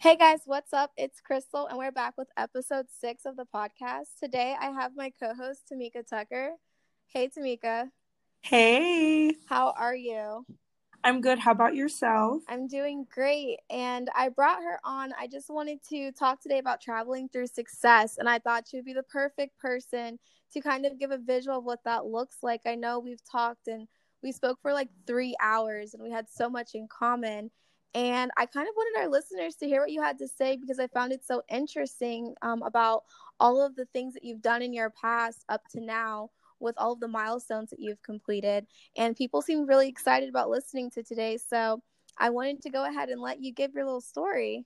Hey guys, what's up? It's Crystal, and we're back with episode six of the podcast. Today I have my co host, Tamika Tucker. Hey, Tamika. Hey. How are you? I'm good. How about yourself? I'm doing great. And I brought her on. I just wanted to talk today about traveling through success. And I thought she would be the perfect person to kind of give a visual of what that looks like. I know we've talked and we spoke for like three hours and we had so much in common. And I kind of wanted our listeners to hear what you had to say because I found it so interesting um, about all of the things that you've done in your past up to now with all of the milestones that you've completed. And people seem really excited about listening to today. So I wanted to go ahead and let you give your little story.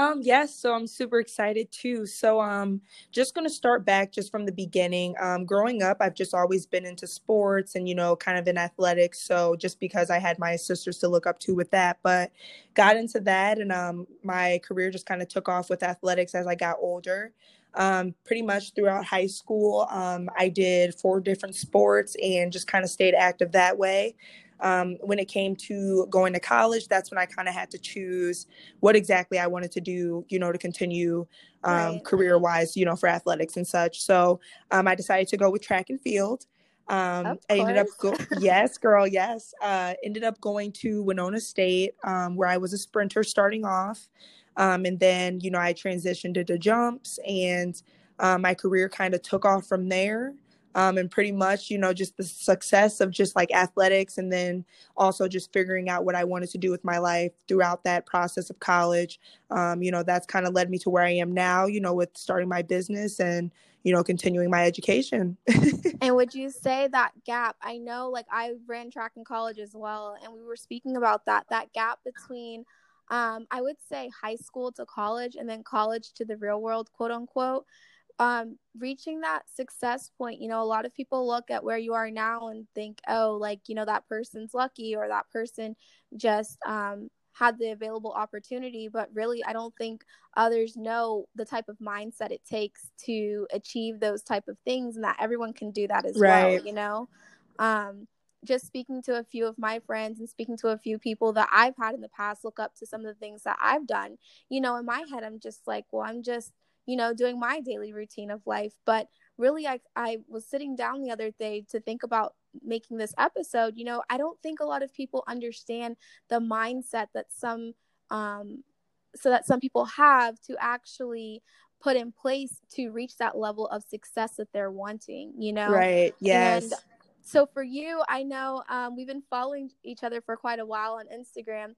Um yes, so I'm super excited too. So um just to start back just from the beginning. Um growing up, I've just always been into sports and you know, kind of in athletics. So just because I had my sisters to look up to with that, but got into that and um my career just kind of took off with athletics as I got older. Um pretty much throughout high school, um I did four different sports and just kind of stayed active that way. Um, when it came to going to college, that's when I kind of had to choose what exactly I wanted to do, you know, to continue um, right. career wise, you know, for athletics and such. So um, I decided to go with track and field. Um, I ended up go- yes, girl, yes. Uh, ended up going to Winona State, um, where I was a sprinter starting off, um, and then you know I transitioned into jumps, and uh, my career kind of took off from there um, and pretty much you know just the success of just like athletics and then also just figuring out what i wanted to do with my life throughout that process of college. Um, you know that's kind of led me to where i am now you know with starting my business and you know continuing my education. And would you say that gap i know like i ran track in college as well and we were speaking about that that gap between um, i would say high school to college and then college to the real world quote unquote um reaching that success point you know a lot of people look at where you are now and think oh like you know that person's lucky or that person just um had the available opportunity but really i don't think others know the type of mindset it takes to achieve those type of things and that everyone can do that as right. well you know um just speaking to a few of my friends and speaking to a few people that I've had in the past look up to some of the things that I've done. You know, in my head, I'm just like, well, I'm just you know, doing my daily routine of life. But really, I, I was sitting down the other day to think about making this episode. You know, I don't think a lot of people understand the mindset that some, um, so that some people have to actually put in place to reach that level of success that they're wanting, you know? Right. Yes. And so for you, I know um, we've been following each other for quite a while on Instagram.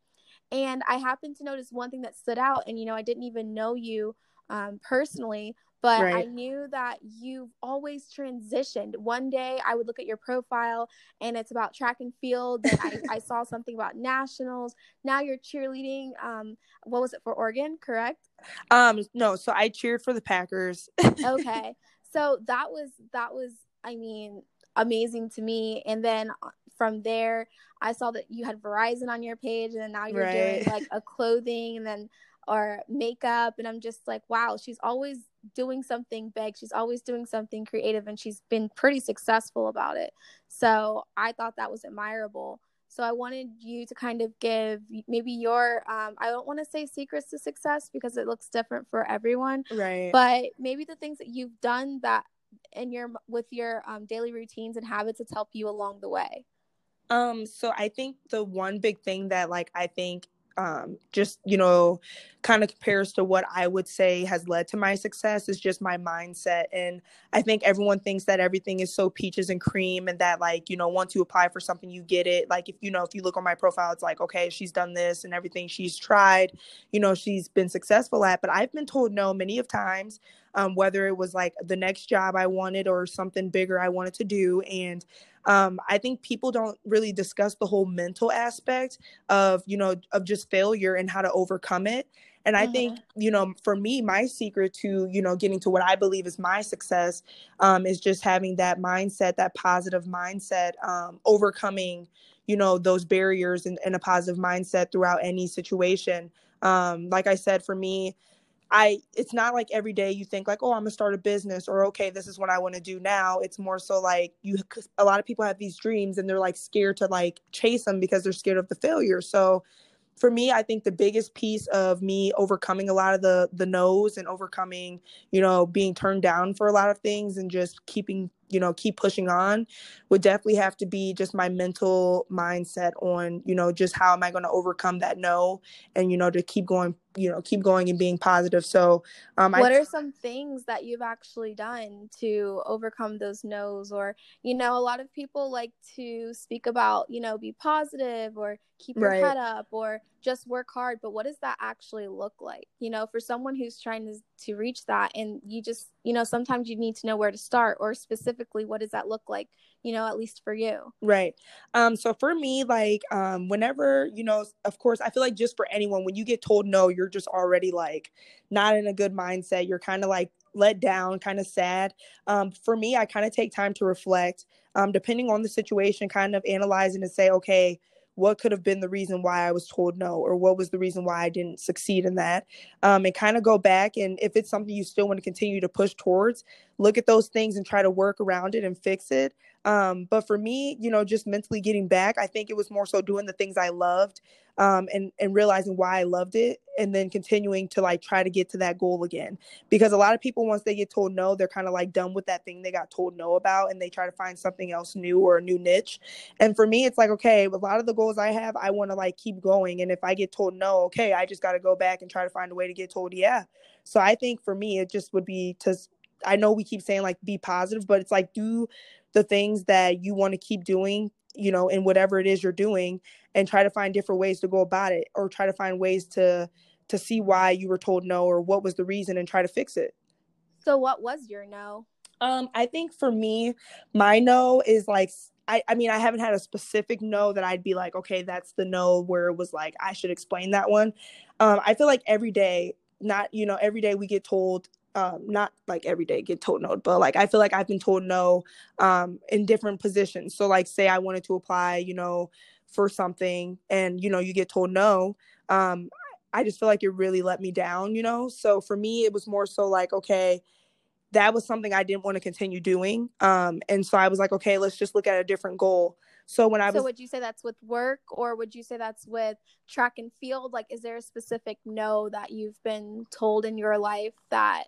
And I happened to notice one thing that stood out. And, you know, I didn't even know you um, personally, but right. I knew that you've always transitioned. One day I would look at your profile and it's about track and field. Then I, I saw something about nationals. Now you're cheerleading. Um, what was it for Oregon? Correct? Um, no. So I cheered for the Packers. okay. So that was that was I mean amazing to me. And then uh, from there, I saw that you had Verizon on your page, and now you're right. doing like a clothing, and then or makeup and i'm just like wow she's always doing something big. She's always doing something creative and she's been pretty successful about it. So i thought that was admirable. So i wanted you to kind of give maybe your um, i don't want to say secrets to success because it looks different for everyone right. but maybe the things that you've done that in your with your um, daily routines and habits that's helped you along the way. Um so i think the one big thing that like i think um, just you know kind of compares to what i would say has led to my success is just my mindset. And i think everyone thinks that everything is so peaches and cream and that like you know once you apply for something you get it. Like if you know if you look on my profile it's like okay she's done this and everything she's tried you know she's been successful at. But i've been told no many of times um, whether it was like the next job i wanted or something bigger i wanted to do and um, I think people don't really discuss the whole mental aspect of, you know, of just failure and how to overcome it. And I mm-hmm. think, you know, for me, my secret to, you know, getting to what I believe is my success um, is just having that mindset, that positive mindset, um, overcoming, you know, those barriers and, and a positive mindset throughout any situation. Um, like I said, for me, I it's not like every day you think like, oh, I'm gonna start a business or okay, this is what I want to do now. It's more so like you a lot of people have these dreams and they're like scared to like chase them because they're scared of the failure. So for me, I think the biggest piece of me overcoming a lot of the the no's and overcoming, you know, being turned down for a lot of things and just keeping you know keep pushing on would definitely have to be just my mental mindset on you know just how am i going to overcome that no and you know to keep going you know keep going and being positive. So um what I, are some things that you've actually done to overcome those no's? Or you know a lot of people like to speak about you know be positive or keep your right. head up or just work hard. But what does that actually look like? You know for someone who's trying to, to reach that and you just you know sometimes you need to know where to start or specifically what does that look like you know at least for you. Right. Um so for me like um whenever you know of course i feel like just for anyone when you get told no you're just already like not in a good mindset. You're kind of like let down kind of sad. Um for me i kind of take time to reflect um depending on the situation kind of analyzing and say okay what could have been the reason why I was told no, or what was the reason why I didn't succeed in that, um, and kind of go back. And if it's something you still want to continue to push towards, look at those things and try to work around it and fix it. Um, but for me, you know, just mentally getting back, I think it was more so doing the things I loved um, and and realizing why I loved it, and then continuing to like try to get to that goal again. Because a lot of people, once they get told no, they're kind of like done with that thing they got told no about, and they try to find something else new or a new niche. And for me, it's like okay, a lot of the goals I have, I want to like keep going, and if I get told no, okay, I just got to go back and try to find a way to get told yeah. So I think for me, it just would be to I know we keep saying like be positive, but it's like do the things that you want to keep doing, you know, in whatever it is you're doing and try to find different ways to go about it or try to find ways to to see why you were told no or what was the reason and try to fix it. So what was your no? Um I think for me my no is like I, I mean, I haven't had a specific no that I'd be like, okay, that's the no where it was like, I should explain that one. Um, I feel like every day, not, you know, every day we get told um, not like every day get told no, but like I feel like I've been told no um, in different positions. So like say I wanted to apply, you know, for something and you know you get told no. Um, I just feel like it really let me down, you know. So for me, it was more so like okay, that was something I didn't want to continue doing, um, and so I was like, okay, let's just look at a different goal. So when I was, so would you say that's with work, or would you say that's with track and field? Like, is there a specific no that you've been told in your life that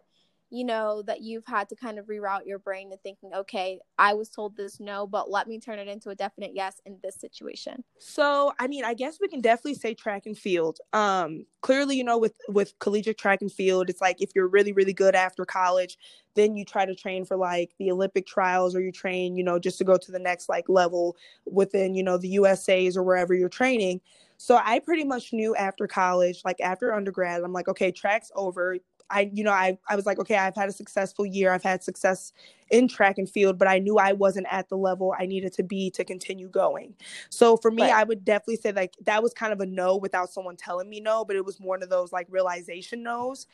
you know, that you've had to kind of reroute your brain to thinking, okay, I was told this no, but let me turn it into a definite yes in this situation? So, I mean, I guess we can definitely say track and field. Um, clearly, you know, with with collegiate track and field, it's like if you're really, really good after college, then you try to train for like the Olympic trials or you train, you know, just to go to the next like level within, you know, the USA's or wherever you're training. So I pretty much knew after college, like after undergrad, I'm like, okay, track's over. I, you know, I, I was like, okay, I've had a successful year. I've had success in track and field, but I knew I wasn't at the level I needed to be to continue going. So for me, right. I would definitely say like that was kind of a no without someone telling me no, but it was one of those like realization no's.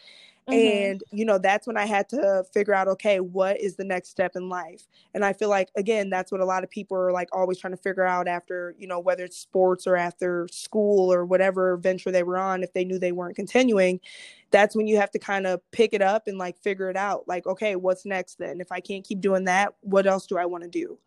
Mm-hmm. And, you know, that's when I had to figure out, okay, what is the next step in life? And I feel like, again, that's what a lot of people are like always trying to figure out after, you know, whether it's sports or after school or whatever venture they were on, if they knew they weren't continuing. That's when you have to kind of pick it up and like figure it out. Like, okay, what's next then? If I can't keep doing that, what else do I want to do?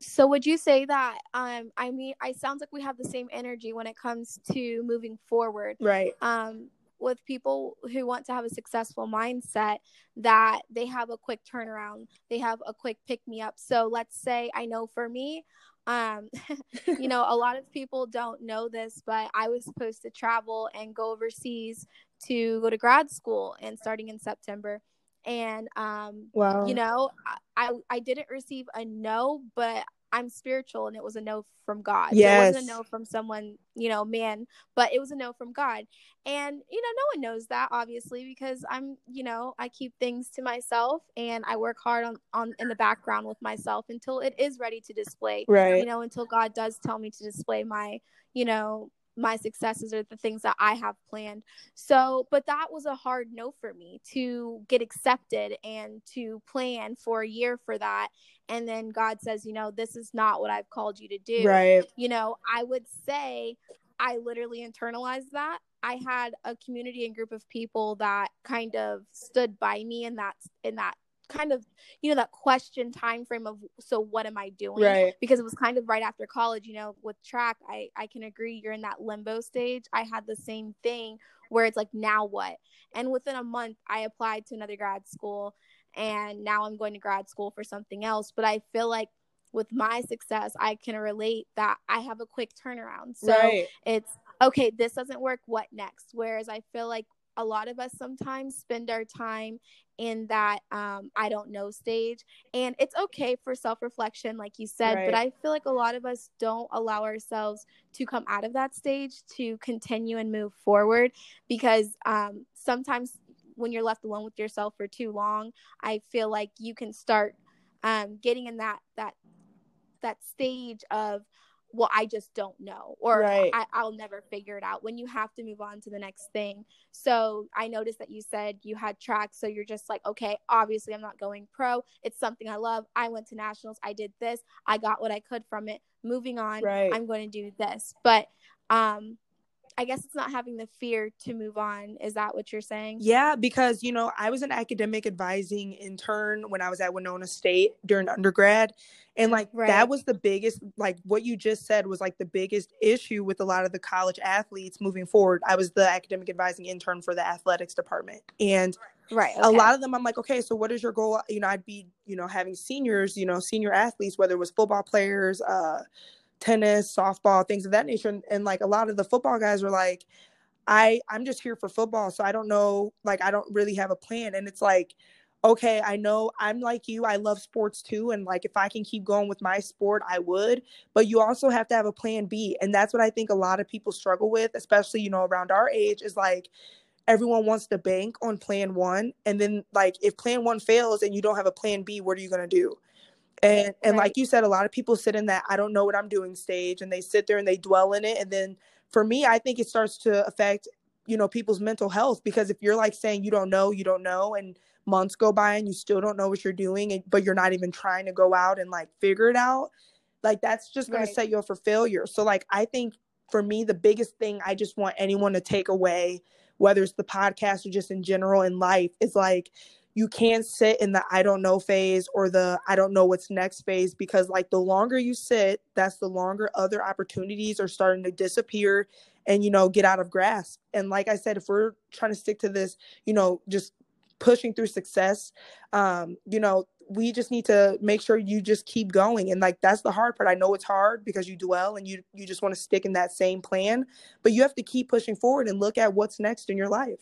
So would you say that um I mean I sounds like we have the same energy when it comes to moving forward. Right. Um with people who want to have a successful mindset that they have a quick turnaround, they have a quick pick me up. So let's say I know for me, um, you know, a lot of people don't know this, but I was supposed to travel and go overseas to go to grad school and starting in September and um wow. you know I I didn't receive a no but I'm spiritual and it was a no from God. Yes. it wasn't a no from someone, you know, man, but it was a no from God. And, you know, no one knows that obviously because I'm, you know, I keep things to myself and I work hard on, on in the background with myself until it is ready to display. Right. You know, until God does tell me to display my, you know, my successes or the things that I have planned. So, but that was a hard no for me to get accepted and to plan for a year for that. And then God says, you know, this is not what I've called you to do. Right. You know, I would say I literally internalized that. I had a community and group of people that kind of stood by me in that in that kind of you know that question time frame of so what am i doing? Right. because it was kind of right after college you know with track i i can agree you're in that limbo stage. I had the same thing where it's like now what? And within a month i applied to another grad school and now i'm going to grad school for something else. But i feel like with my success i can relate that i have a quick turnaround. So right. it's okay this doesn't work what next? Whereas i feel like a lot of us sometimes spend our time in that um, i don't know stage and it's okay for self-reflection like you said Right. but i feel like a lot of us don't allow ourselves to come out of that stage to continue and move forward because um, sometimes when you're left alone with yourself for too long i feel like you can start um, getting in that that that stage of well i just don't know or Right. I, i'll never figure it out when you have to move on to the next thing. So i noticed that you said you had track so you're just like okay obviously i'm not going pro. It's something i love. I went to nationals. I did this. I got what i could from it. Moving on Right. i'm going to do this. But um i guess it's not having the fear to move on is that what you're saying Yeah, because you know, I was an academic advising intern when I was at Winona State during undergrad. And like Right. that was the biggest like what you just said was like the biggest issue with a lot of the college athletes moving forward. I was the academic advising intern for the athletics department. And right a lot of them I'm like, okay, so what is your goal? You know, I'd be, you know, having seniors, you know, senior athletes, whether it was football players, uh, tennis, softball, things of that nature. And, and like a lot of the football guys were like, I I'm just here for football, so I don't know, like I don't really have a plan. And it's like, okay, I know I'm like you, I love sports too, and like if I can keep going with my sport, I would. But you also have to have a plan B, and that's what I think a lot of people struggle with, especially you know around our age, is like everyone wants to bank on plan one and then like if plan one fails and you don't have a plan b what are you going to do and and Right. like you said a lot of people sit in that i don't know what i'm doing stage and they sit there and they dwell in it and then for me i think it starts to affect you know people's mental health because if you're like saying you don't know you don't know and months go by and you still don't know what you're doing and, but you're not even trying to go out and like figure it out like that's just going Right. to set you up for failure so like i think for me the biggest thing i just want anyone to take away whether it's the podcast or just in general in life is like you can't sit in the I don't know phase or the I don't know what's next phase because like the longer you sit, that's the longer other opportunities are starting to disappear and you know get out of grasp. And like I said, if we're trying to stick to this, you know, just pushing through success, um, you know, we just need to make sure you just keep going. And like that's the hard part. I know it's hard because you dwell and you you just want to stick in that same plan, but you have to keep pushing forward and look at what's next in your life.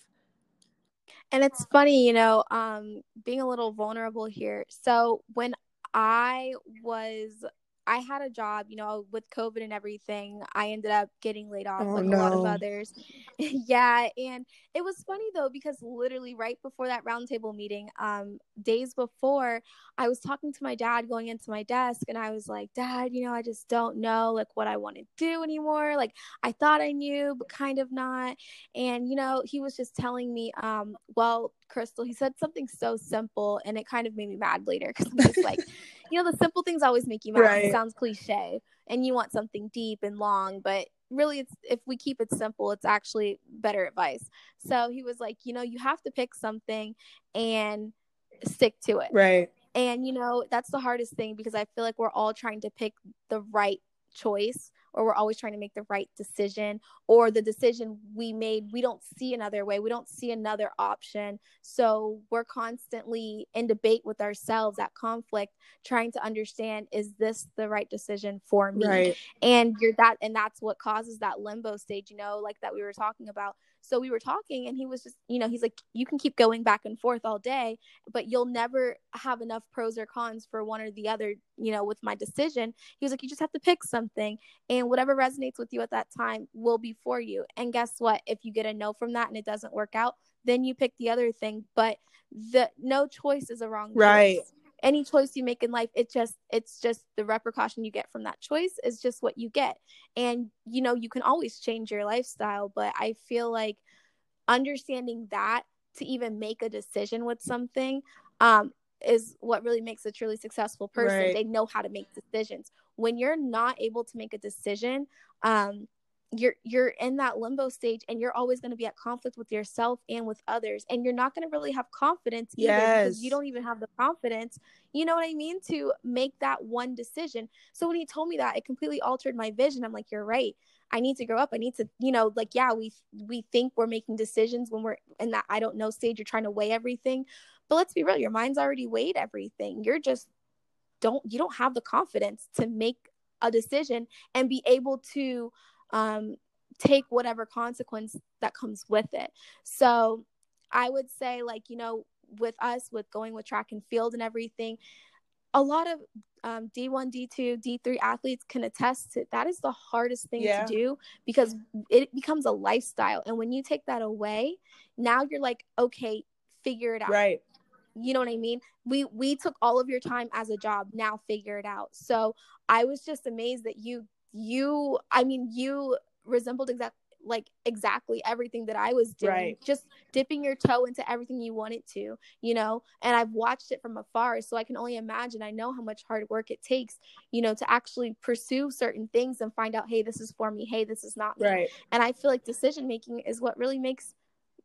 And it's funny you know um being a little vulnerable here. So when i was i had a job you know with covid and everything i ended up getting laid off Oh, like a lot of others. Yeah and it was funny though because literally right before that roundtable meeting um days before i was talking to my dad going into my desk and i was like dad you know i just don't know like what i want to do anymore like i thought i knew but kind of not. And you know he was just telling me um well crystal he said something so simple and it kind of made me mad later because i'm just like you know the simple things always make you mad Right. it sounds cliche and you want something deep and long but really it's if we keep it simple it's actually better advice so he was like you know you have to pick something and stick to it Right. and you know, that's the hardest thing because I feel like we're all trying to pick the right choice or we're always trying to make the right decision or the decision we made we don't see another way we don't see another option. So we're constantly in debate with ourselves at conflict trying to understand is this the right decision for me? Right. and you're that and that's what causes that limbo stage you know like that we were talking about so we were talking and he was just you know he's like you can keep going back and forth all day but you'll never have enough pros or cons for one or the other you know with my decision. He was like you just have to pick something and whatever resonates with you at that time will be for you. And guess what? If you get a no from that and it doesn't work out then you pick the other thing but the no choice is a wrong Right. choice any choice you make in life it just it's just the repercussion you get from that choice is just what you get. And you know you can always change your lifestyle but i feel like understanding that to even make a decision with something um is what really makes a truly successful person. Right. they know how to make decisions. When you're not able to make a decision um you're you're in that limbo stage and you're always going to be at conflict with yourself and with others and you're not going to really have confidence either yes. because you don't even have the confidence you know what i mean to make that one decision. So when he told me that it completely altered my vision. I'm like you're right. I need to grow up. I need to you know like yeah we we think we're making decisions when we're in that i don't know stage. You're trying to weigh everything. But let's be real your mind's already weighed everything. You're just don't you don't have the confidence to make a decision and be able to um, take whatever consequence that comes with it. So I would say, like, you know, with us, with going with track and field and everything, a lot of um, D1, D2, D3 athletes can attest to that is the hardest thing yeah. to do because it becomes a lifestyle. And when you take that away, now you're like, okay, figure it out. Right. You know what I mean? We we took all of your time as a job. Now figure it out. So I was just amazed that you you i mean you resembled exact like exactly everything that I was doing, right. just dipping your toe into everything you wanted to, you know. And I've watched it from afar, so I can only imagine. I know how much hard work it takes, you know, to actually pursue certain things and find out, hey, this is for me, hey, this is not me. Right. And I feel like decision making is what really makes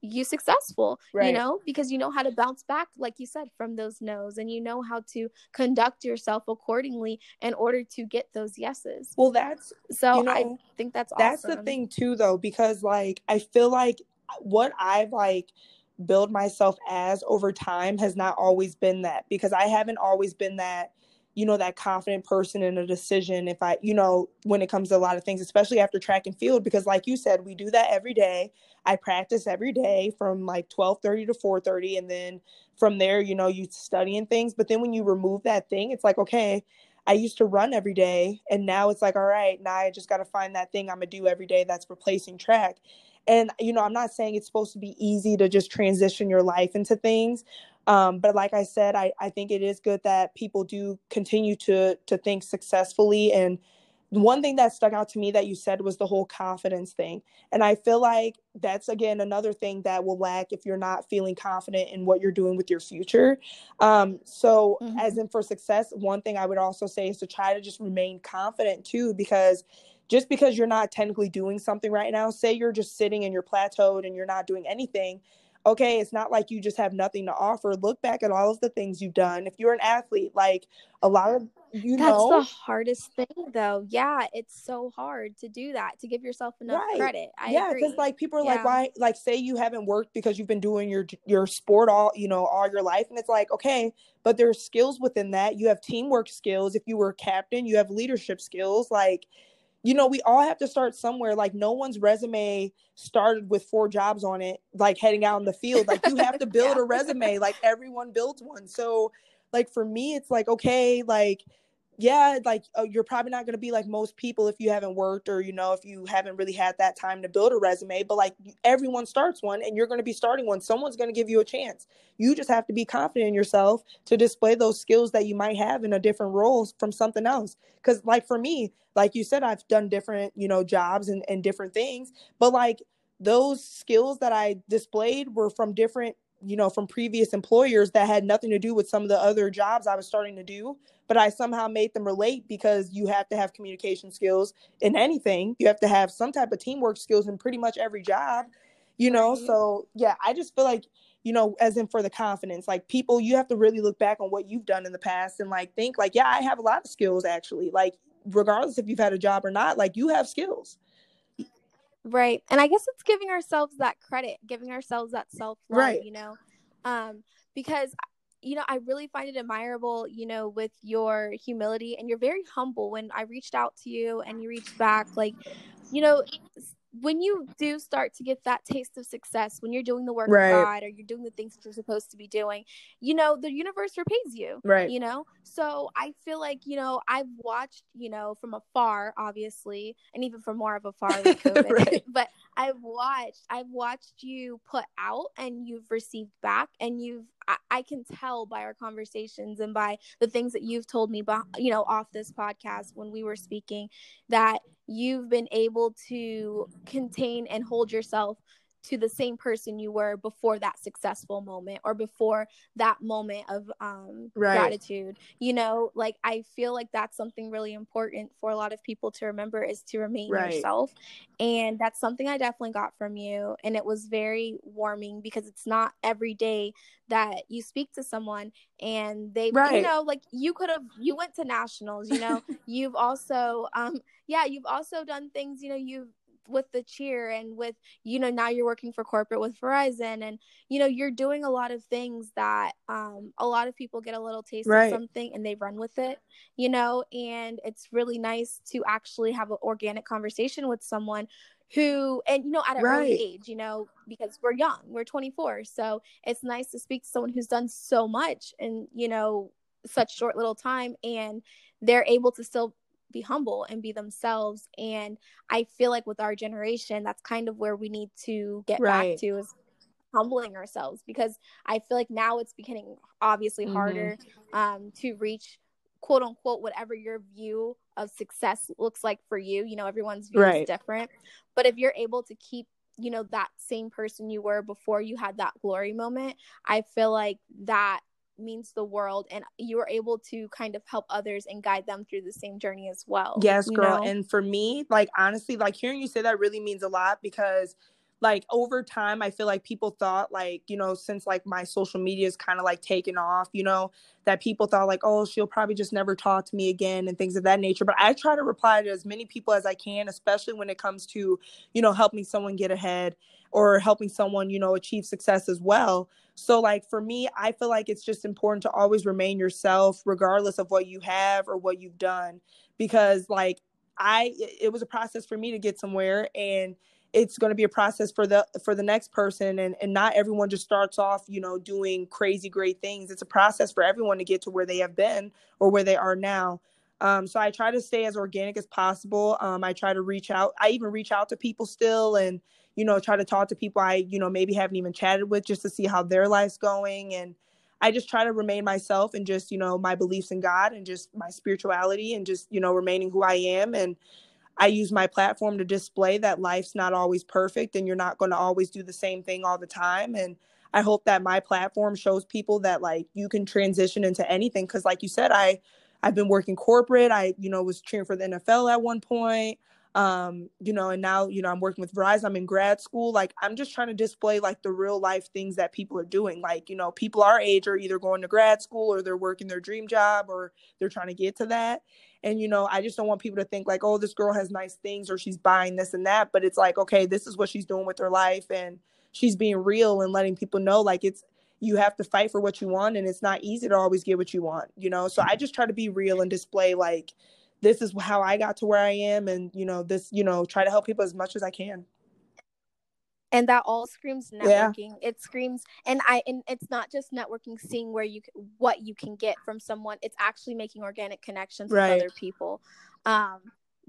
you successful right. you know because you know how to bounce back like you said from those no's and you know how to conduct yourself accordingly in order to get those yeses well that's so you know, i think that's that's awesome. the thing too though because like i feel like what i've like build myself as over time has not always been that because i haven't always been that you know that confident person in a decision if i you know when it comes to a lot of things especially after track and field because like you said we do that every day. I practice every day from like 12:30 to 4:30 and then from there you know you studying things. But then when you remove that thing it's like okay I used to run every day and now it's like all right now I just got to find that thing I'm going to do every day that's replacing track. And you know i'm not saying it's supposed to be easy to just transition your life into things um, but like I said, I, I think it is good that people do continue to to think successfully. And one thing that stuck out to me that you said was the whole confidence thing. And I feel like that's again another thing that will lack if you're not feeling confident in what you're doing with your future. Um, so mm-hmm. as in for success, one thing I would also say is to try to just remain confident too, because just because you're not technically doing something right now, say you're just sitting and you're plateaued and you're not doing anything, okay, it's not like you just have nothing to offer. Look back at all of the things you've done. If you're an athlete, like a lot of you know That's know, the hardest thing though. Yeah, it's so hard to do that, to give yourself enough right. credit. I yeah, because like people are yeah. like, why like say you haven't worked because you've been doing your your sport all, you know, all your life. And it's like, okay, but there's skills within that. You have teamwork skills. If you were a captain, you have leadership skills. Like you know, we all have to start somewhere. Like no one's resume started with four jobs on it, like heading out in the field. Like you have to build yeah. a resume. Like everyone builds one. So like for me, it's like, okay, like yeah, like uh, you're probably not going to be like most people if you haven't worked or you know if you haven't really had that time to build a resume, but like everyone starts one and you're going to be starting one. Someone's going to give you a chance. You just have to be confident in yourself to display those skills that you might have in a different role from something else. Cuz like for me, like you said I've done different, you know, jobs and and different things, but like those skills that I displayed were from different you know, from previous employers that had nothing to do with some of the other jobs I was starting to do, but I somehow made them relate because you have to have communication skills in anything. You have to have some type of teamwork skills in pretty much every job, you know. Right. So, yeah, I just feel like, you know, as in for the confidence, like people, you have to really look back on what you've done in the past and like think, like, yeah, I have a lot of skills actually. Like, regardless if you've had a job or not, like, you have skills. Right. And I guess it's giving ourselves that credit, giving ourselves that self love, right. you know, um, because, you know, I really find it admirable, you know, with your humility and you're very humble. When I reached out to you and you reached back, like, you know, when you do start to get that taste of success, when you're doing the work right. of God or you're doing the things that you're supposed to be doing, you know, the universe repays you. Right. You know? So I feel like, you know, I've watched, you know, from afar, obviously, and even from more of afar with COVID. right. but I've watched, I've watched you put out and you've received back and you've I, can tell by our conversations and by the things that you've told me you know, off this podcast when we were speaking that you've been able to contain and hold yourself to the same person you were before that successful moment or before that moment of um, right. gratitude. You know, like I feel like that's something really important for a lot of people to remember is to remain right. yourself. And that's something I definitely got from you. And it was very warming because it's not every day that you speak to someone and they, right. you know, like you could have, you went to nationals, you know, you've also, um, yeah, you've also done things, you know, you've, with the cheer and with you know now you're working for corporate with Verizon and you know you're doing a lot of things that um a lot of people get a little taste right. of something and they run with it you know and it's really nice to actually have an organic conversation with someone who and you know at an right. early age you know because we're young we're 24 so it's nice to speak to someone who's done so much in you know such short little time and they're able to still be humble and be themselves and i feel like with our generation that's kind of where we need to get right. back to is humbling ourselves because i feel like now it's becoming obviously mm-hmm. harder um, to reach quote unquote whatever your view of success looks like for you you know everyone's view right. is different but if you're able to keep you know that same person you were before you had that glory moment i feel like that means the world and you are able to kind of help others and guide them through the same journey as well. Yes, girl. Know? And for me, like honestly, like hearing you say that really means a lot because like over time i feel like people thought like you know since like my social media is kind of like taken off you know that people thought like oh she'll probably just never talk to me again and things of that nature but i try to reply to as many people as i can especially when it comes to you know helping someone get ahead or helping someone you know achieve success as well. So like for me i feel like it's just important to always remain yourself regardless of what you have or what you've done because like i it was a process for me to get somewhere and it's going to be a process for the for the next person and and not everyone just starts off you know doing crazy great things. It's a process for everyone to get to where they have been or where they are now. Um, so i try to stay as organic as possible. Um, i try to reach out i even reach out to people still and you know try to talk to people i you know maybe haven't even chatted with just to see how their life's going. And i just try to remain myself and just you know my beliefs in god and just my spirituality and just you know remaining who i am. And I use my platform to display that life's not always perfect and you're not going to always do the same thing all the time. And I hope that my platform shows people that like you can transition into anything. Cause like you said, I, I've been working corporate. I, you know, was cheering for the NFL at one point um you know and now you know i'm working with verizon i'm in grad school like i'm just trying to display like the real life things that people are doing like you know people our age are either going to grad school or they're working their dream job or they're trying to get to that. And you know i just don't want people to think like oh this girl has nice things or she's buying this and that but it's like okay this is what she's doing with her life and she's being real and letting people know like it's you have to fight for what you want and it's not easy to always get what you want you know? So i just try to be real and display like this is how I got to where I am and you know this you know try to help people as much as I can and that all screams networking yeah. it screams and i and it's not just networking seeing where you what you can get from someone it's actually making organic connections right. with other people um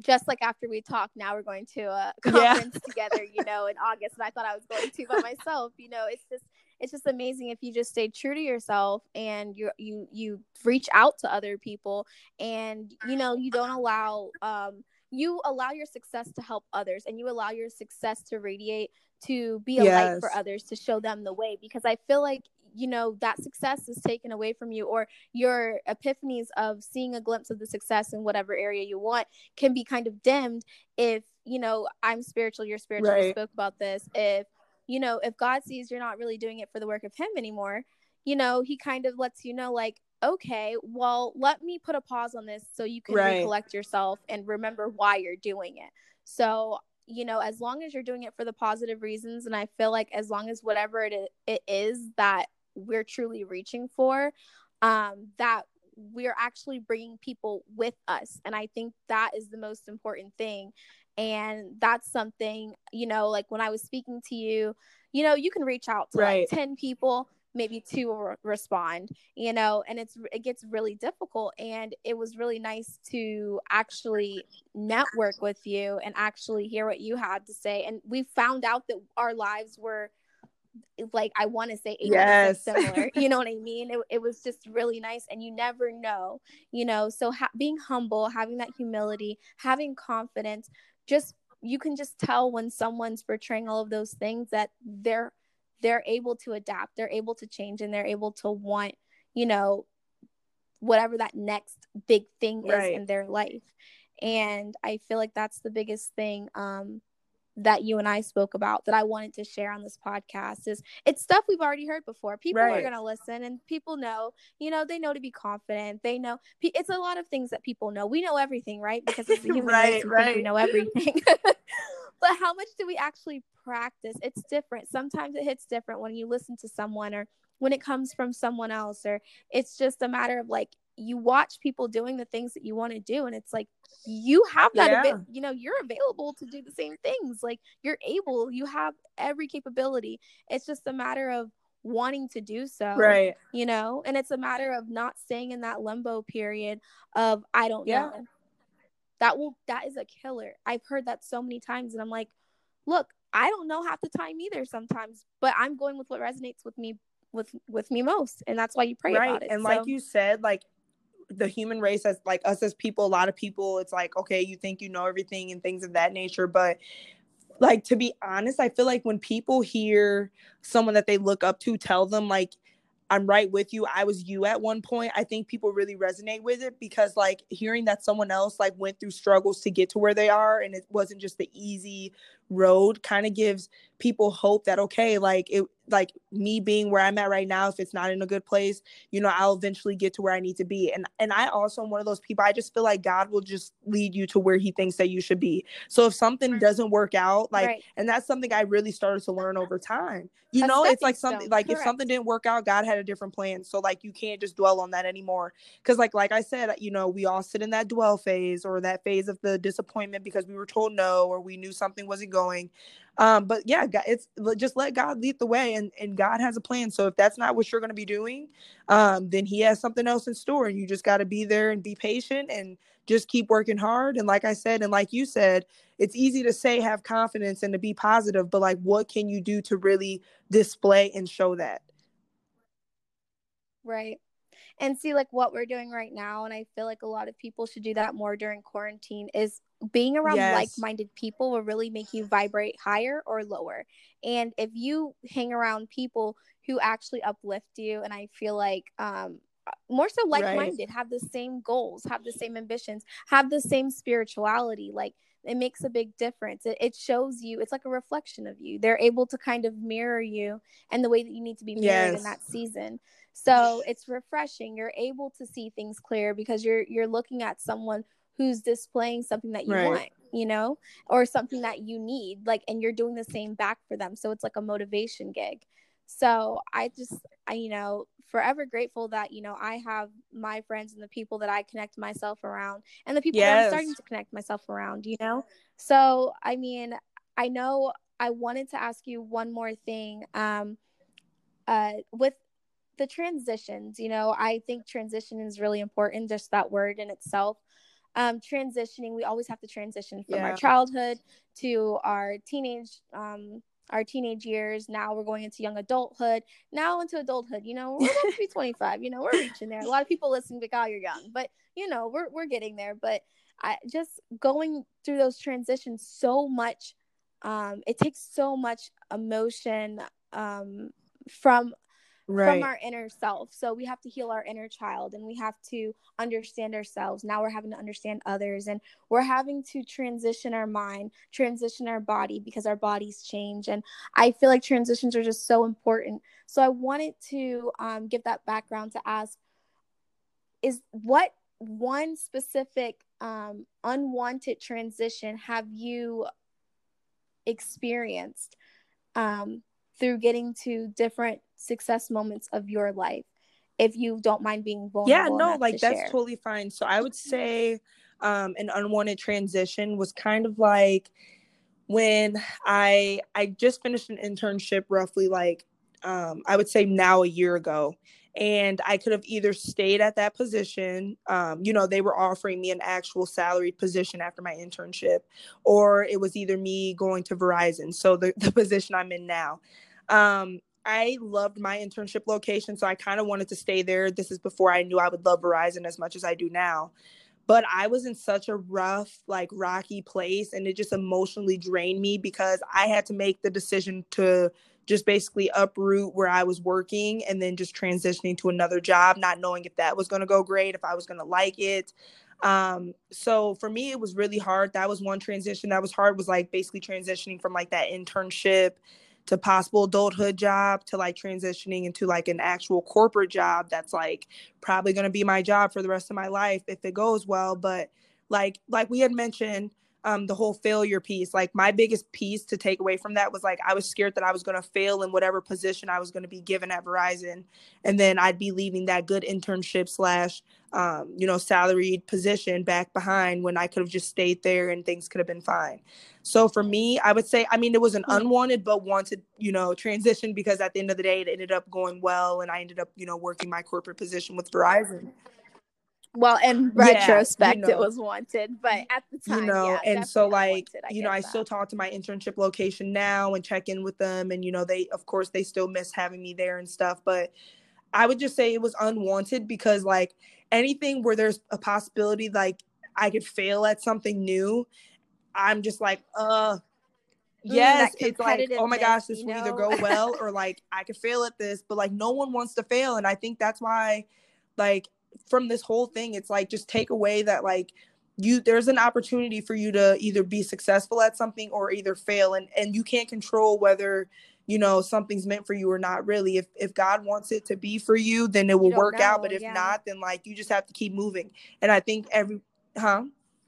just like after we talk now we're going to a conference yeah. together you know in august and i thought i was going to by myself you know it's just it's just amazing if you just stay true to yourself and you you you reach out to other people and you know you don't allow um you allow your success to help others and you allow your success to radiate to be a yes. light for others to show them the way because i feel like you know that success is taken away from you or your epiphanies of seeing a glimpse of the success in whatever area you want can be kind of dimmed if you know i'm spiritual you're spiritual right. spoke about this if you know, if God sees you're not really doing it for the work of Him anymore, you know, He kind of lets you know, like, okay, well, let me put a pause on this so you can right. recollect yourself and remember why you're doing it. So, you know, as long as you're doing it for the positive reasons, and I feel like as long as whatever it, it is that we're truly reaching for, um, that we're actually bringing people with us. And I think that is the most important thing and that's something you know like when i was speaking to you you know you can reach out to right. like 10 people maybe two will re- respond you know and it's it gets really difficult and it was really nice to actually network with you and actually hear what you had to say and we found out that our lives were like I want to say yes. similar. you know what I mean? It, it was just really nice, and you never know, you know. So ha- being humble, having that humility, having confidence, just you can just tell when someone's portraying all of those things that they're they're able to adapt they're able to change and they're able to want you know whatever that next big thing is right. in their life and i feel like that's the biggest thing um that you and I spoke about that I wanted to share on this podcast is it's stuff we've already heard before. People right. are going to listen and people know, you know, they know to be confident. They know it's a lot of things that people know. We know everything, right? Because it's human right, right. we know everything. but how much do we actually practice? It's different. Sometimes it hits different when you listen to someone or when it comes from someone else or it's just a matter of like you watch people doing the things that you want to do and it's like you have that yeah. Av- you know you're available to do the same things like you're able you have every capability it's just a matter of wanting to do so right you know and it's a matter of not staying in that limbo period of i don't yeah. know that will that is a killer i've heard that so many times and i'm like look i don't know half the time either sometimes but i'm going with what resonates with me with with me most and that's why you pray right. about it and so. like you said like the human race as like us as people a lot of people it's like okay you think you know everything and things of that nature but like to be honest i feel like when people hear someone that they look up to tell them like I'm right with you. I was you at one point. I think people really resonate with it because like hearing that someone else like went through struggles to get to where they are and it wasn't just the easy road kind of gives people hope that okay, like it like me being where I'm at right now if it's not in a good place, you know, I'll eventually get to where I need to be. And and I also am one of those people I just feel like God will just lead you to where he thinks that you should be. So if something doesn't work out, like right. and that's something I really started to learn over time. You a know, it's like something like Correct. if something didn't work out, God had a different plan. So like you can't just dwell on that anymore. Cause like like I said, you know, we all sit in that dwell phase or that phase of the disappointment because we were told no or we knew something wasn't going. Um, but yeah, it's just let God lead the way, and and God has a plan. So if that's not what you're going to be doing, um, then He has something else in store, and you just got to be there and be patient and just keep working hard. And like I said, and like you said, it's easy to say have confidence and to be positive, but like, what can you do to really display and show that? Right and see like what we're doing right now and i feel like a lot of people should do that more during quarantine is being around yes. like-minded people will really make you vibrate higher or lower and if you hang around people who actually uplift you and i feel like um more so like-minded right. have the same goals have the same ambitions have the same spirituality like it makes a big difference. It, it shows you it's like a reflection of you. They're able to kind of mirror you and the way that you need to be mirrored yes. in that season. So it's refreshing. You're able to see things clear because you're you're looking at someone who's displaying something that you right. want you know or something that you need like and you're doing the same back for them. So it's like a motivation gig so i just i you know forever grateful that you know i have my friends and the people that i connect myself around and the people yes. that i'm starting to connect myself around you know so i mean i know i wanted to ask you one more thing um uh with the transitions you know i think transition is really important just that word in itself um, transitioning, we always have to transition from yeah. our childhood to our teenage um, our teenage years. Now we're going into young adulthood. Now into adulthood. You know, we're about to be 25. You know, we're reaching there. A lot of people listening to "Oh, you're young," but you know, we're we're getting there. But I just going through those transitions so much. Um, it takes so much emotion um, from right. from our inner self. So we have to heal our inner child and we have to understand ourselves. Now we're having to understand others and we're having to transition our mind, transition our body because our bodies change. And I feel like transitions are just so important. So I wanted to um, give that background to ask is what one specific um, unwanted transition have you experienced um, through getting to different success moments of your life if you don't mind being vulnerable. Yeah, no, like that's share. totally fine. So I would say um an unwanted transition was kind of like when I I just finished an internship roughly like um I would say now a year ago and I could have either stayed at that position. Um, you know, they were offering me an actual salaried position after my internship, or it was either me going to Verizon. So the, the position I'm in now. Um, I loved my internship location, so I kind of wanted to stay there. This is before I knew I would love Verizon as much as I do now. but I was in such a rough, like rocky place, and it just emotionally drained me because I had to make the decision to just basically uproot where I was working and then just transitioning to another job, not knowing if that was going to go great, if I was going to like it. Um, so for me, it was really hard. That was one transition that was hard, was like basically transitioning from like that internship to possible adulthood job to like transitioning into like an actual corporate job that's like probably going to be my job for the rest of my life if it goes well but like like we had mentioned um, the whole failure piece. Like my biggest piece to take away from that was like I was scared that I was going to fail in whatever position I was going to be given at Verizon, and then I'd be leaving that good internship slash um, you know salaried position back behind when I could have just stayed there and things could have been fine. So for me, I would say I mean it was an hmm. unwanted but wanted you know transition because at the end of the day it ended up going well and I ended up you know working my corporate position with Verizon well in retrospect yeah, you know, it was wanted but at the time you know yeah, and so like you know i that. still talk to my internship location now and check in with them and you know they of course they still miss having me there and stuff but i would just say it was unwanted because like anything where there's a possibility like i could fail at something new i'm just like uh mm, yes it's like oh my gosh this will know? either go well or like i could fail at this but like no one wants to fail and i think that's why like from this whole thing it's like just take away that like you there's an opportunity for you to either be successful at something or either fail and and you can't control whether you know something's meant for you or not really if if god wants it to be for you then it will work know, out but if yeah. not then like you just have to keep moving and i think every huh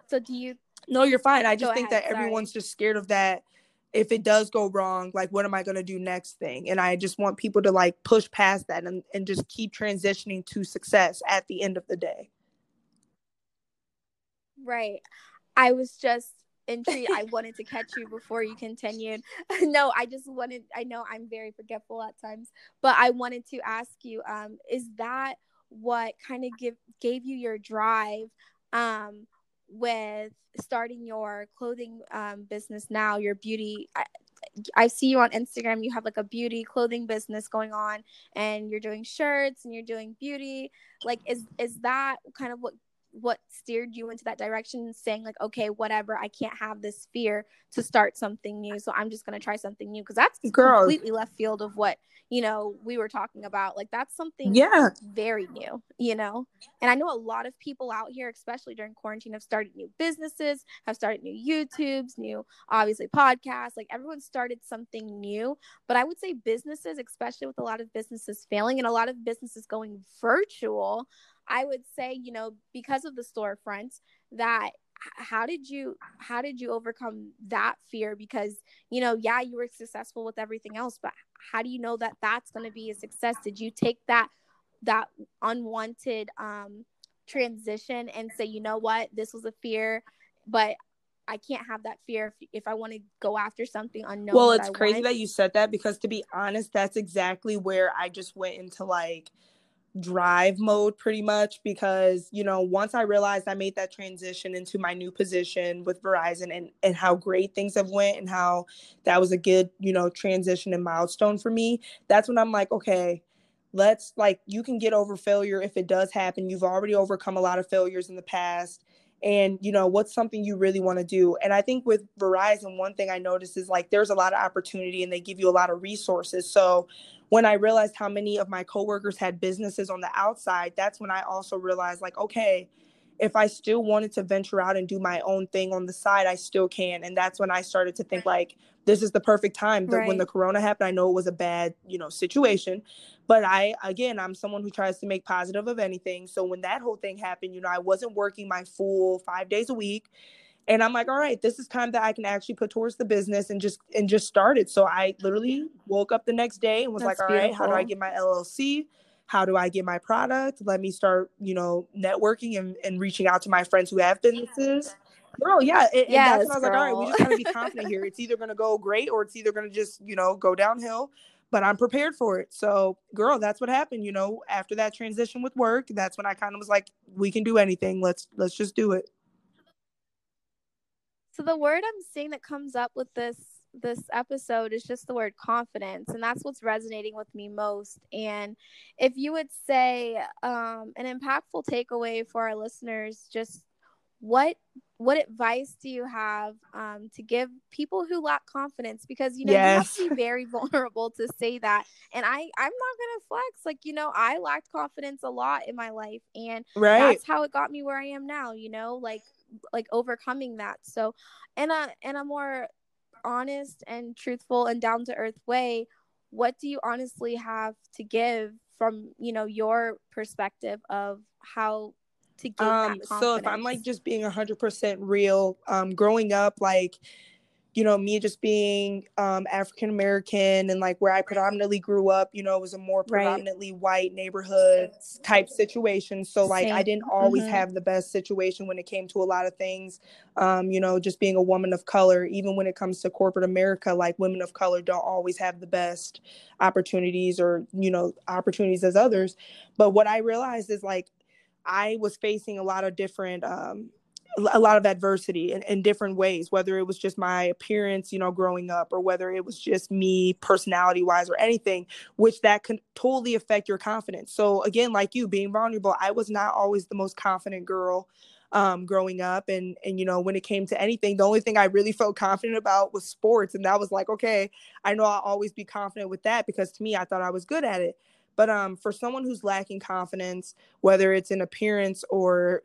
so do you no you're fine i just think ahead, that sorry. everyone's just scared of that if it does go wrong, like what am I going to do next thing? And I just want people to like push past that and, and just keep transitioning to success at the end of the day. Right. I was just intrigued. I wanted to catch you before you continued. no, I just wanted, I know I'm very forgetful at times, but I wanted to ask you, um, is that what kind of give gave you your drive um with starting your clothing um, business now, your beauty. I, I see you on Instagram. You have like a beauty clothing business going on, and you're doing shirts and you're doing beauty. Like, is is that kind of what what steered you into that direction saying like okay whatever i can't have this fear to start something new so i'm just going to try something new because that's Girl. completely left field of what you know we were talking about like that's something yeah. very new you know? And i know a lot of people out here especially during quarantine have started new businesses have started new youtubes new obviously podcasts like everyone started something new. But i would say businesses especially with a lot of businesses failing and a lot of businesses going virtual I would say, you know, because of the storefronts, that how did you how did you overcome that fear because you know yeah you were successful with everything else but how do you know that that's going to be a success did you take that that unwanted um transition and say you know what this was a fear but I can't have that fear if, if I want to go after something unknown. Well, it's crazy want. that you said that because to be honest, that's exactly where I just went into like drive mode pretty much because you know once i realized i made that transition into my new position with verizon and and how great things have went and how that was a good you know transition and milestone for me that's when i'm like okay let's like you can get over failure if it does happen. You've already overcome a lot of failures in the past and you know what's something you really want to do and i think with verizon one thing i noticed is like there's a lot of opportunity and they give you a lot of resources so when i realized how many of my coworkers had businesses on the outside that's when i also realized like okay if I still wanted to venture out and do my own thing on the side, I still can. And that's when I started to think like this is the perfect time. That right. when the corona happened, I know it was a bad, you know, situation. But I again I'm someone who tries to make positive of anything. So when that whole thing happened, you know, I wasn't working my full five days a week. And I'm like, all right, this is time that I can actually put towards the business and just and just started. So I literally woke up the next day and was That's like, all beautiful. right, how do I get my LLC? how do I get my product? Let me start, you know, networking and, and reaching out to my friends who have businesses. Girl, yeah. It, yes, and that's when I was like, all right, we just gotta be confident here. It's either gonna go great or it's either gonna just, you know, go downhill. But I'm prepared for it. So, girl, that's what happened. You know, after that transition with work, that's when I kind of was like, we can do anything. Let's let's just do it. So the word I'm seeing that comes up with this this episode is just the word confidence and that's what's resonating with me most and if you would say um, an impactful takeaway for our listeners just what what advice do you have um, to give people who lack confidence because you know yes. you have to be very vulnerable to say that and i i'm not gonna flex like you know i lacked confidence a lot in my life and right. that's how it got me where i am now you know like like overcoming that so in a in a more honest and truthful and down to earth way what do you honestly have to give from you know your perspective of how to gain um, So if I'm like just being 100% real, um, growing up, like, you know, me just being um, African American and like where I predominantly grew up, you know, it was a more predominantly right. white neighborhood type situation. So like Same. I didn't always mm-hmm. have the best situation when it came to a lot of things. Um, you know, just being a woman of color, even when it comes to corporate America, like women of color don't always have the best opportunities or, you know, opportunities as others. But what I realized is like I was facing a lot of different um, a lot of adversity in, in, different ways, whether it was just my appearance, you know, growing up, or whether it was just me personality wise or anything, which that can totally affect your confidence. So again, like you being vulnerable, I was not always the most confident girl um, growing up. And and you know, when it came to anything, the only thing I really felt confident about was sports. And that was like, okay, I know I'll always be confident with that because to me, I thought I was good at it. But um, for someone who's lacking confidence, whether it's in appearance or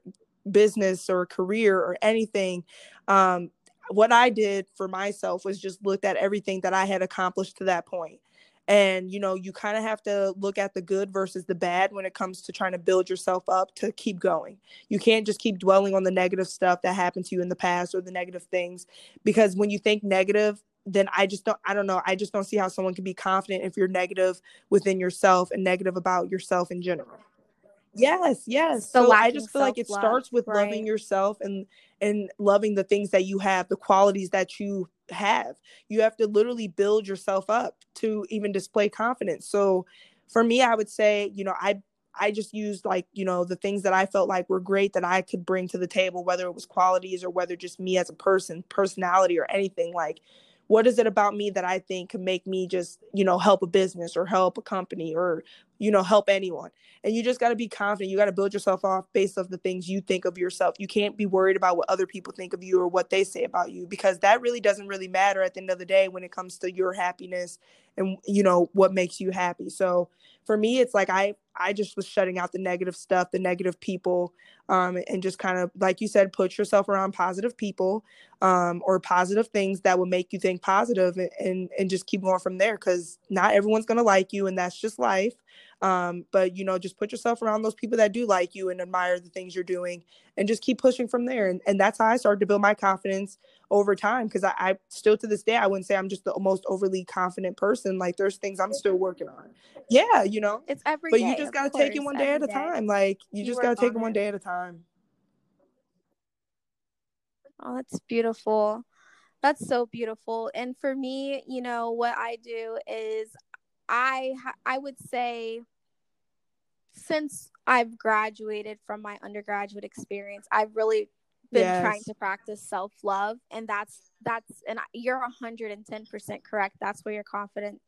business or career or anything, um, what I did for myself was just looked at everything that I had accomplished to that point. And you know, you kind of have to look at the good versus the bad when it comes to trying to build yourself up to keep going. You can't just keep dwelling on the negative stuff that happened to you in the past or the negative things because when you think negative, then I just don't I don't know. I just don't see how someone can be confident if you're negative within yourself and negative about yourself in general. Yes, yes. So I just feel like it starts with right? loving yourself and and loving the things that you have, the qualities that you have. You have to literally build yourself up to even display confidence. So for me, I would say, you know, I I just used like, you know, the things that I felt like were great that I could bring to the table, whether it was qualities or whether just me as a person, personality or anything like what is it about me that I think can make me just, you know, help a business or help a company or, you know, help anyone. And you just got to be confident. You got to build yourself off based off the things you think of yourself. You can't be worried about what other people think of you or what they say about you because that really doesn't really matter at the end of the day when it comes to your happiness and you know what makes you happy. So for me it's like I I just was shutting out the negative stuff, the negative people um, and just kind of like you said put yourself around positive people um, or positive things that will make you think positive and, and, and just keep going from there because not everyone's to like you and that's just life um, but you know just put yourself around those people that do like you and admire the things you're doing and just keep pushing from there. And, and that's how i started to build my confidence over time because I, I still to this day i wouldn't say i'm just the most overly confident person. Like there's things i'm still working on. Yeah you know? It's every but day, you just got to take it one day at a day. time. Like you, you just got to take it one day at a time. Oh that's beautiful. That's so beautiful. And for me you know what i do is i i would say since I've graduated from my undergraduate experience, I've really been yes. trying to practice self love, and that's that's and you're 110% correct. That's where your confidence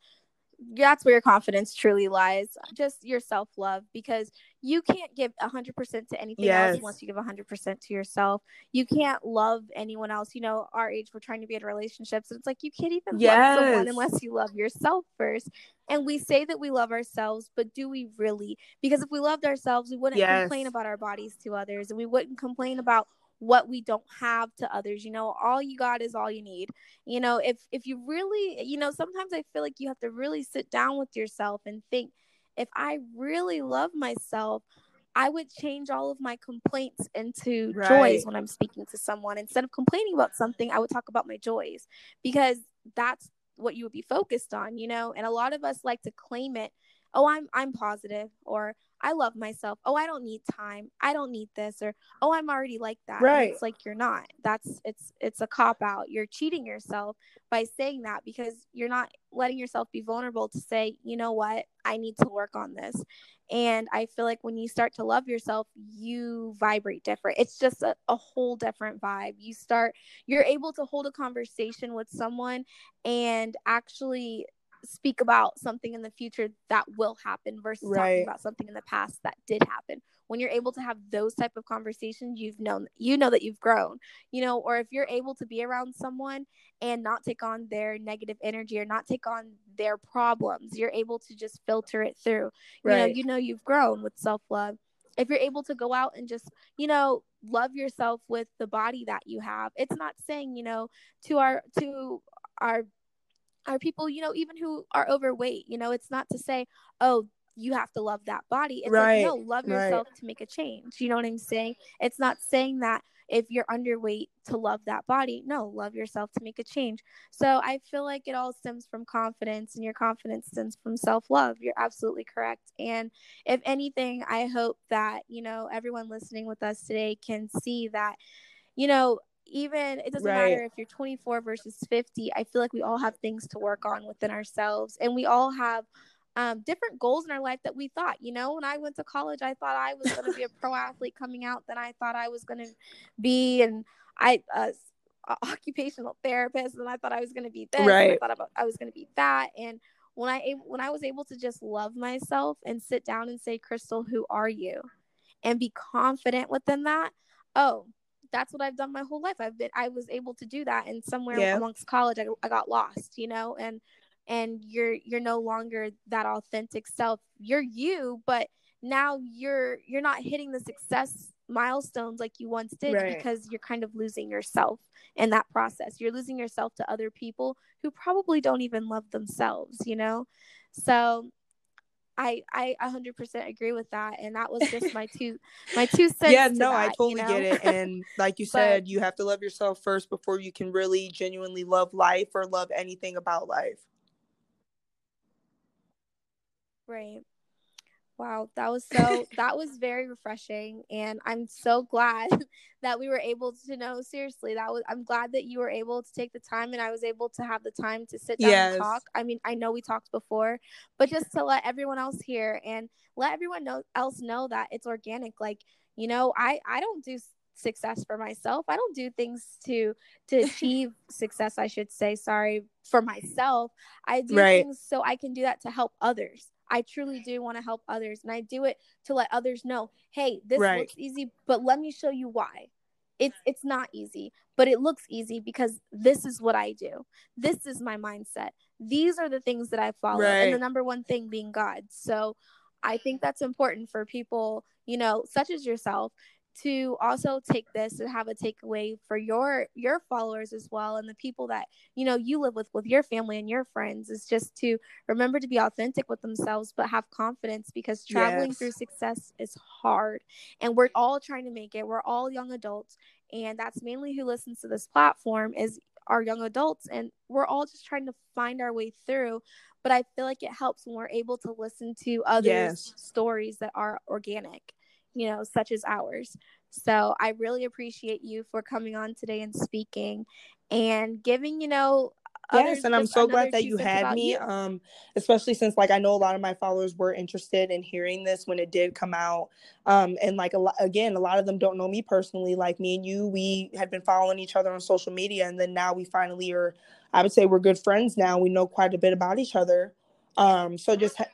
that's where your confidence truly lies just your self-love because you can't give 100% to anything yes. else unless you give 100% to yourself you can't love anyone else you know our age we're trying to be in relationships and it's like you can't even yes. love someone unless you love yourself first and we say that we love ourselves but do we really because if we loved ourselves we wouldn't yes. complain about our bodies to others and we wouldn't complain about what we don't have to others you know all you got is all you need. You know if if you really you know sometimes i feel like you have to really sit down with yourself and think if i really love myself i would change all of my complaints into right. joys when i'm speaking to someone. Instead of complaining about something i would talk about my joys because that's what you would be focused on you know? And a lot of us like to claim it oh i'm i'm positive or I love myself. Oh, I don't need time. I don't need this or oh, I'm already like that. Right. And it's like you're not. That's it's it's a cop out. You're cheating yourself by saying that because you're not letting yourself be vulnerable to say, "You know what? I need to work on this." And I feel like when you start to love yourself, you vibrate different. It's just a, a whole different vibe. You start, you're able to hold a conversation with someone and actually speak about something in the future that will happen versus right. talking about something in the past that did happen when you're able to have those type of conversations you've known you know that you've grown you know or if you're able to be around someone and not take on their negative energy or not take on their problems you're able to just filter it through you right. know you know you've grown with self-love if you're able to go out and just you know love yourself with the body that you have it's not saying you know to our to our our people you know even who are overweight you know it's not to say oh you have to love that body. It's right. like no love yourself right. to make a change you know what i'm saying? It's not saying that if you're underweight to love that body. No love yourself to make a change. So i feel like it all stems from confidence and your confidence stems from self-love. You're absolutely correct. And if anything i hope that you know everyone listening with us today can see that you know even it doesn't right. matter if you're 24 versus 50 i feel like we all have things to work on within ourselves and we all have um, different goals in our life that we thought you know when i went to college i thought i was going to be a pro athlete coming out then i thought i was going to be and i uh, occupational therapist and i thought i was going to be this right. i thought about i was going to be that and when i when i was able to just love myself and sit down and say crystal who are you and be confident within that oh that's what I've done my whole life. I've been I was able to do that and somewhere yeah. amongst college I, I got lost, you know, and and you're you're no longer that authentic self. You're you, but now you're you're not hitting the success milestones like you once did right. because you're kind of losing yourself in that process. You're losing yourself to other people who probably don't even love themselves, you know? So I I 100% agree with that and that was just my two my two cents Yeah, no, that, I totally you know? get it and like you said, but, you have to love yourself first before you can really genuinely love life or love anything about life. Right. Wow, that was so that was very refreshing and I'm so glad that we were able to know seriously that was I'm glad that you were able to take the time and I was able to have the time to sit down yes. and talk. I mean, I know we talked before, but just to let everyone else hear and let everyone know else know that it's organic like, you know, I I don't do success for myself. I don't do things to to achieve success, I should say, sorry, for myself. I do right. things so I can do that to help others. I truly do want to help others and I do it to let others know, hey, this right. looks easy, but let me show you why. It's it's not easy, but it looks easy because this is what I do. This is my mindset. These are the things that I follow. Right. And the number one thing being God. So I think that's important for people, you know, such as yourself to also take this and have a takeaway for your your followers as well and the people that you know you live with with your family and your friends is just to remember to be authentic with themselves but have confidence because traveling yes. through success is hard and we're all trying to make it we're all young adults and that's mainly who listens to this platform is our young adults and we're all just trying to find our way through but i feel like it helps when we're able to listen to others yes. stories that are organic you know, such as ours. So I really appreciate you for coming on today and speaking and giving, you know, yes and i'm so glad that you had me you. um especially since like i know a lot of my followers were interested in hearing this when it did come out um and like a lot again a lot of them don't know me personally like me and you we had been following each other on social media and then now we finally are i would say we're good friends now we know quite a bit about each other um so just ha-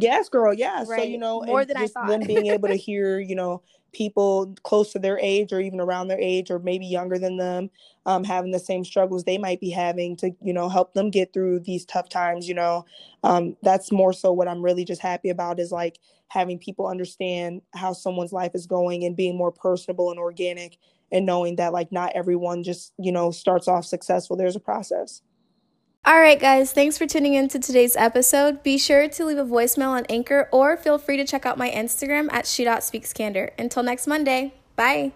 Yes, girl. Yeah. Right. So you know, more than I thought. them being able to hear, you know, people close to their age or even around their age or maybe younger than them, um, having the same struggles they might be having to, you know, help them get through these tough times. You know, um, that's more so what I'm really just happy about is like having people understand how someone's life is going and being more personable and organic and knowing that like not everyone just you know starts off successful. There's a process. All right, guys, thanks for tuning in to today's episode. Be sure to leave a voicemail on Anchor or feel free to check out my Instagram at she.speakscandor. Until next Monday, bye.